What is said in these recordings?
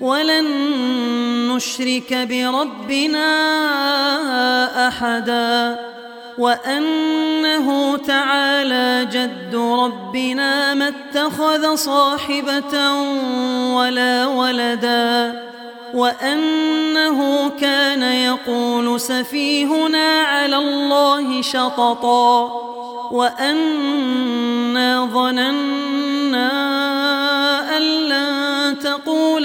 ولن نشرك بربنا أحدا وأنه تعالى جد ربنا ما اتخذ صاحبة ولا ولدا وأنه كان يقول سفيهنا على الله شططا وأنا ظننا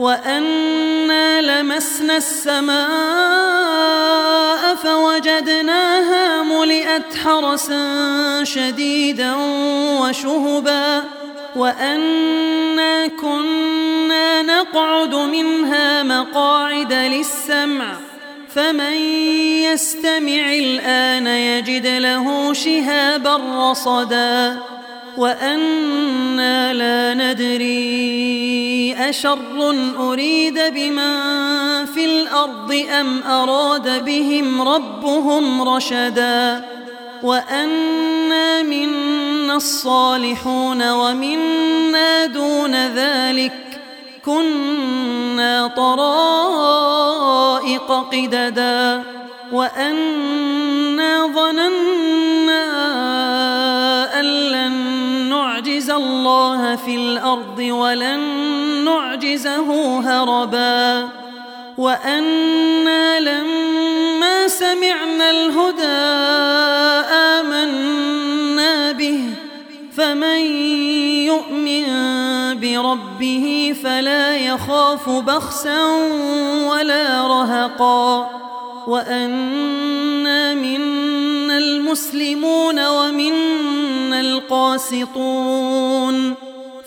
وأنا لمسنا السماء فوجدناها ملئت حرسا شديدا وشهبا وأنا كنا نقعد منها مقاعد للسمع فمن يستمع الآن يجد له شهابا رصدا وأنا لا ندري أشر أريد بمن في الأرض أم أراد بهم ربهم رشدا وأنا منا الصالحون ومنا دون ذلك كنا طرائق قددا وأنا ظننا أن لن نعجز الله في الأرض ولن نعجزه هربا وأنا لما سمعنا الهدى آمنا به فمن يؤمن بربه فلا يخاف بخسا ولا رهقا وأنا منا المسلمون ومنا القاسطون.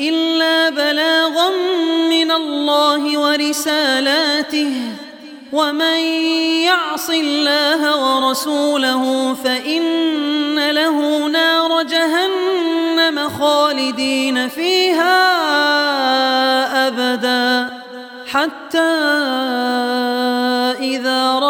إلا بلاغا من الله ورسالاته. ومن يعص الله ورسوله فإن له نار جهنم خالدين فيها أبداً. حتى إذا يوعدون